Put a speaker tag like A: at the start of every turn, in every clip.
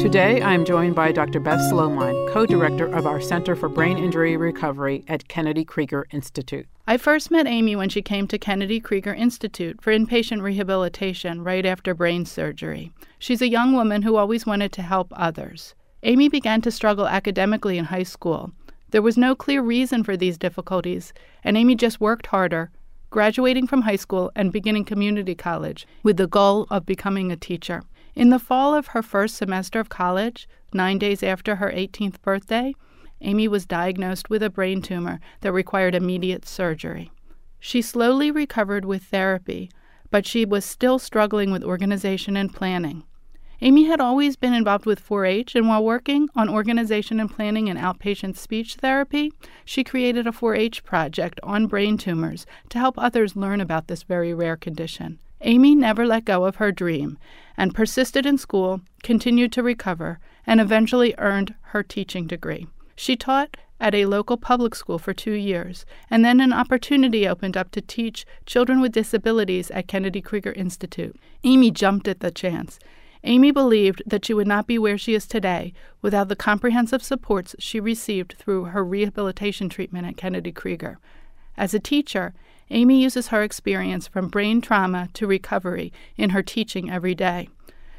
A: Today, I am joined by Dr. Beth Slomine, co director of our Center for Brain Injury Recovery at Kennedy Krieger Institute.
B: I first met Amy when she came to Kennedy Krieger Institute for inpatient rehabilitation right after brain surgery. She's a young woman who always wanted to help others. Amy began to struggle academically in high school. There was no clear reason for these difficulties, and Amy just worked harder, graduating from high school and beginning community college with the goal of becoming a teacher. In the fall of her first semester of college, nine days after her 18th birthday, Amy was diagnosed with a brain tumor that required immediate surgery. She slowly recovered with therapy, but she was still struggling with organization and planning. Amy had always been involved with 4 H, and while working on organization and planning in outpatient speech therapy, she created a 4 H project on brain tumors to help others learn about this very rare condition. Amy never let go of her dream and persisted in school, continued to recover, and eventually earned her teaching degree. She taught at a local public school for two years, and then an opportunity opened up to teach children with disabilities at Kennedy Krieger Institute. Amy jumped at the chance. Amy believed that she would not be where she is today without the comprehensive supports she received through her rehabilitation treatment at Kennedy Krieger. As a teacher, Amy uses her experience from brain trauma to recovery in her teaching every day.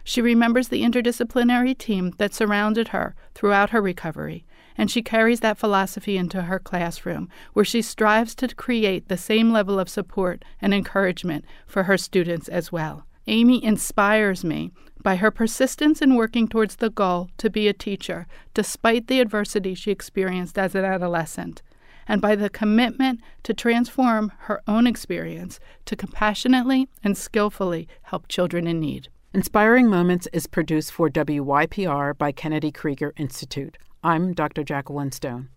B: She remembers the interdisciplinary team that surrounded her throughout her recovery and she carries that philosophy into her classroom, where she strives to create the same level of support and encouragement for her students as well. Amy inspires me by her persistence in working towards the goal to be a teacher, despite the adversity she experienced as an adolescent, and by the commitment to transform her own experience to compassionately and skillfully help children in need.
A: Inspiring Moments is produced for WYPR by Kennedy Krieger Institute. I'm Dr. Jacqueline Stone.